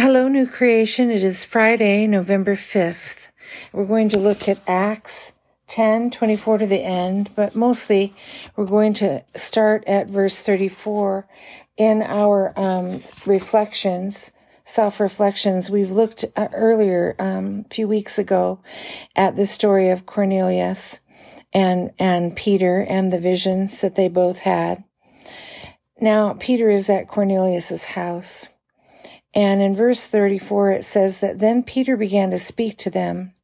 Hello, New Creation. It is Friday, November 5th. We're going to look at Acts 10, 24 to the end, but mostly we're going to start at verse 34 in our um, reflections, self reflections. We've looked uh, earlier, um, a few weeks ago, at the story of Cornelius and, and Peter and the visions that they both had. Now, Peter is at Cornelius's house. And in verse 34, it says that then Peter began to speak to them.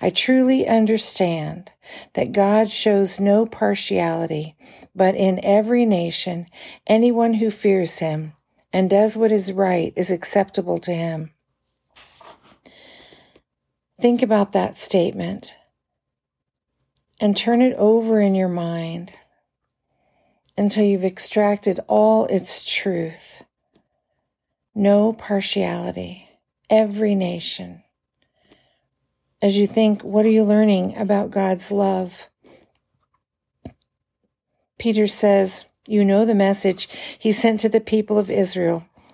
I truly understand that God shows no partiality, but in every nation, anyone who fears him and does what is right is acceptable to him. Think about that statement and turn it over in your mind until you've extracted all its truth no partiality, every nation. As you think, what are you learning about God's love? Peter says, You know the message he sent to the people of Israel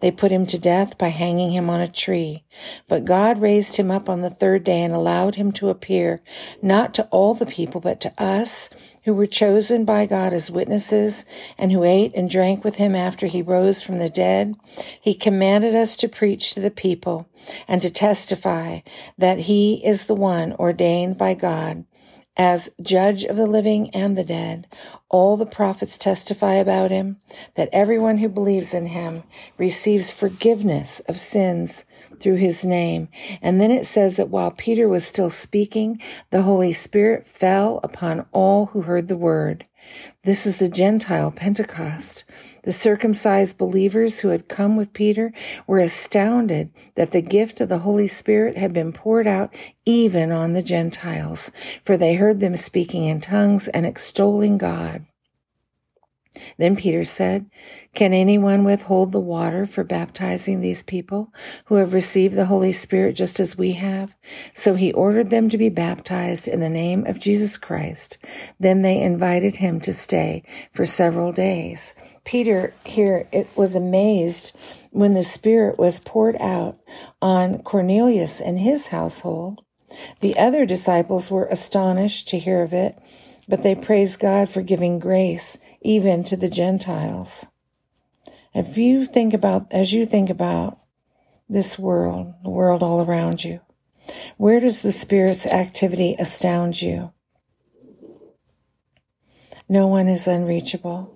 They put him to death by hanging him on a tree. But God raised him up on the third day and allowed him to appear, not to all the people, but to us who were chosen by God as witnesses and who ate and drank with him after he rose from the dead. He commanded us to preach to the people and to testify that he is the one ordained by God as judge of the living and the dead. All the prophets testify about him that everyone who believes in him receives forgiveness of sins through his name. And then it says that while Peter was still speaking, the Holy Spirit fell upon all who heard the word. This is the Gentile Pentecost. The circumcised believers who had come with Peter were astounded that the gift of the Holy Spirit had been poured out even on the Gentiles, for they heard them speaking in tongues and extolling God. Then Peter said, Can anyone withhold the water for baptizing these people who have received the Holy Spirit just as we have? So he ordered them to be baptized in the name of Jesus Christ. Then they invited him to stay for several days. Peter here it was amazed when the Spirit was poured out on Cornelius and his household. The other disciples were astonished to hear of it but they praise God for giving grace even to the Gentiles. If you think about, as you think about this world, the world all around you, where does the Spirit's activity astound you? No one is unreachable.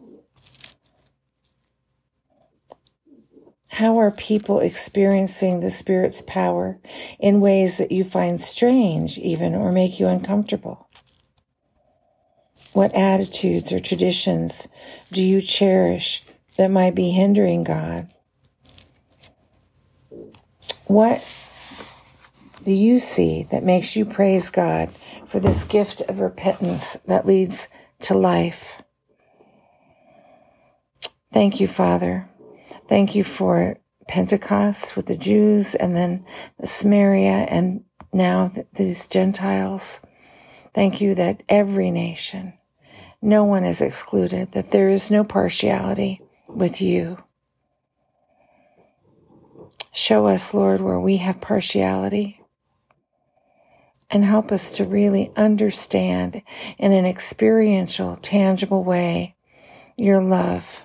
How are people experiencing the Spirit's power in ways that you find strange, even, or make you uncomfortable? What attitudes or traditions do you cherish that might be hindering God? What do you see that makes you praise God for this gift of repentance that leads to life? Thank you, Father. Thank you for Pentecost with the Jews and then the Samaria and now these Gentiles. Thank you that every nation no one is excluded, that there is no partiality with you. Show us, Lord, where we have partiality and help us to really understand in an experiential, tangible way your love.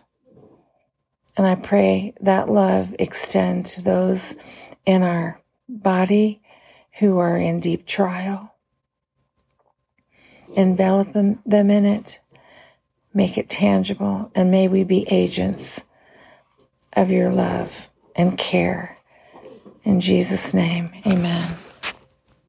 And I pray that love extend to those in our body who are in deep trial. Envelop them in it Make it tangible, and may we be agents of your love and care. In Jesus' name, amen.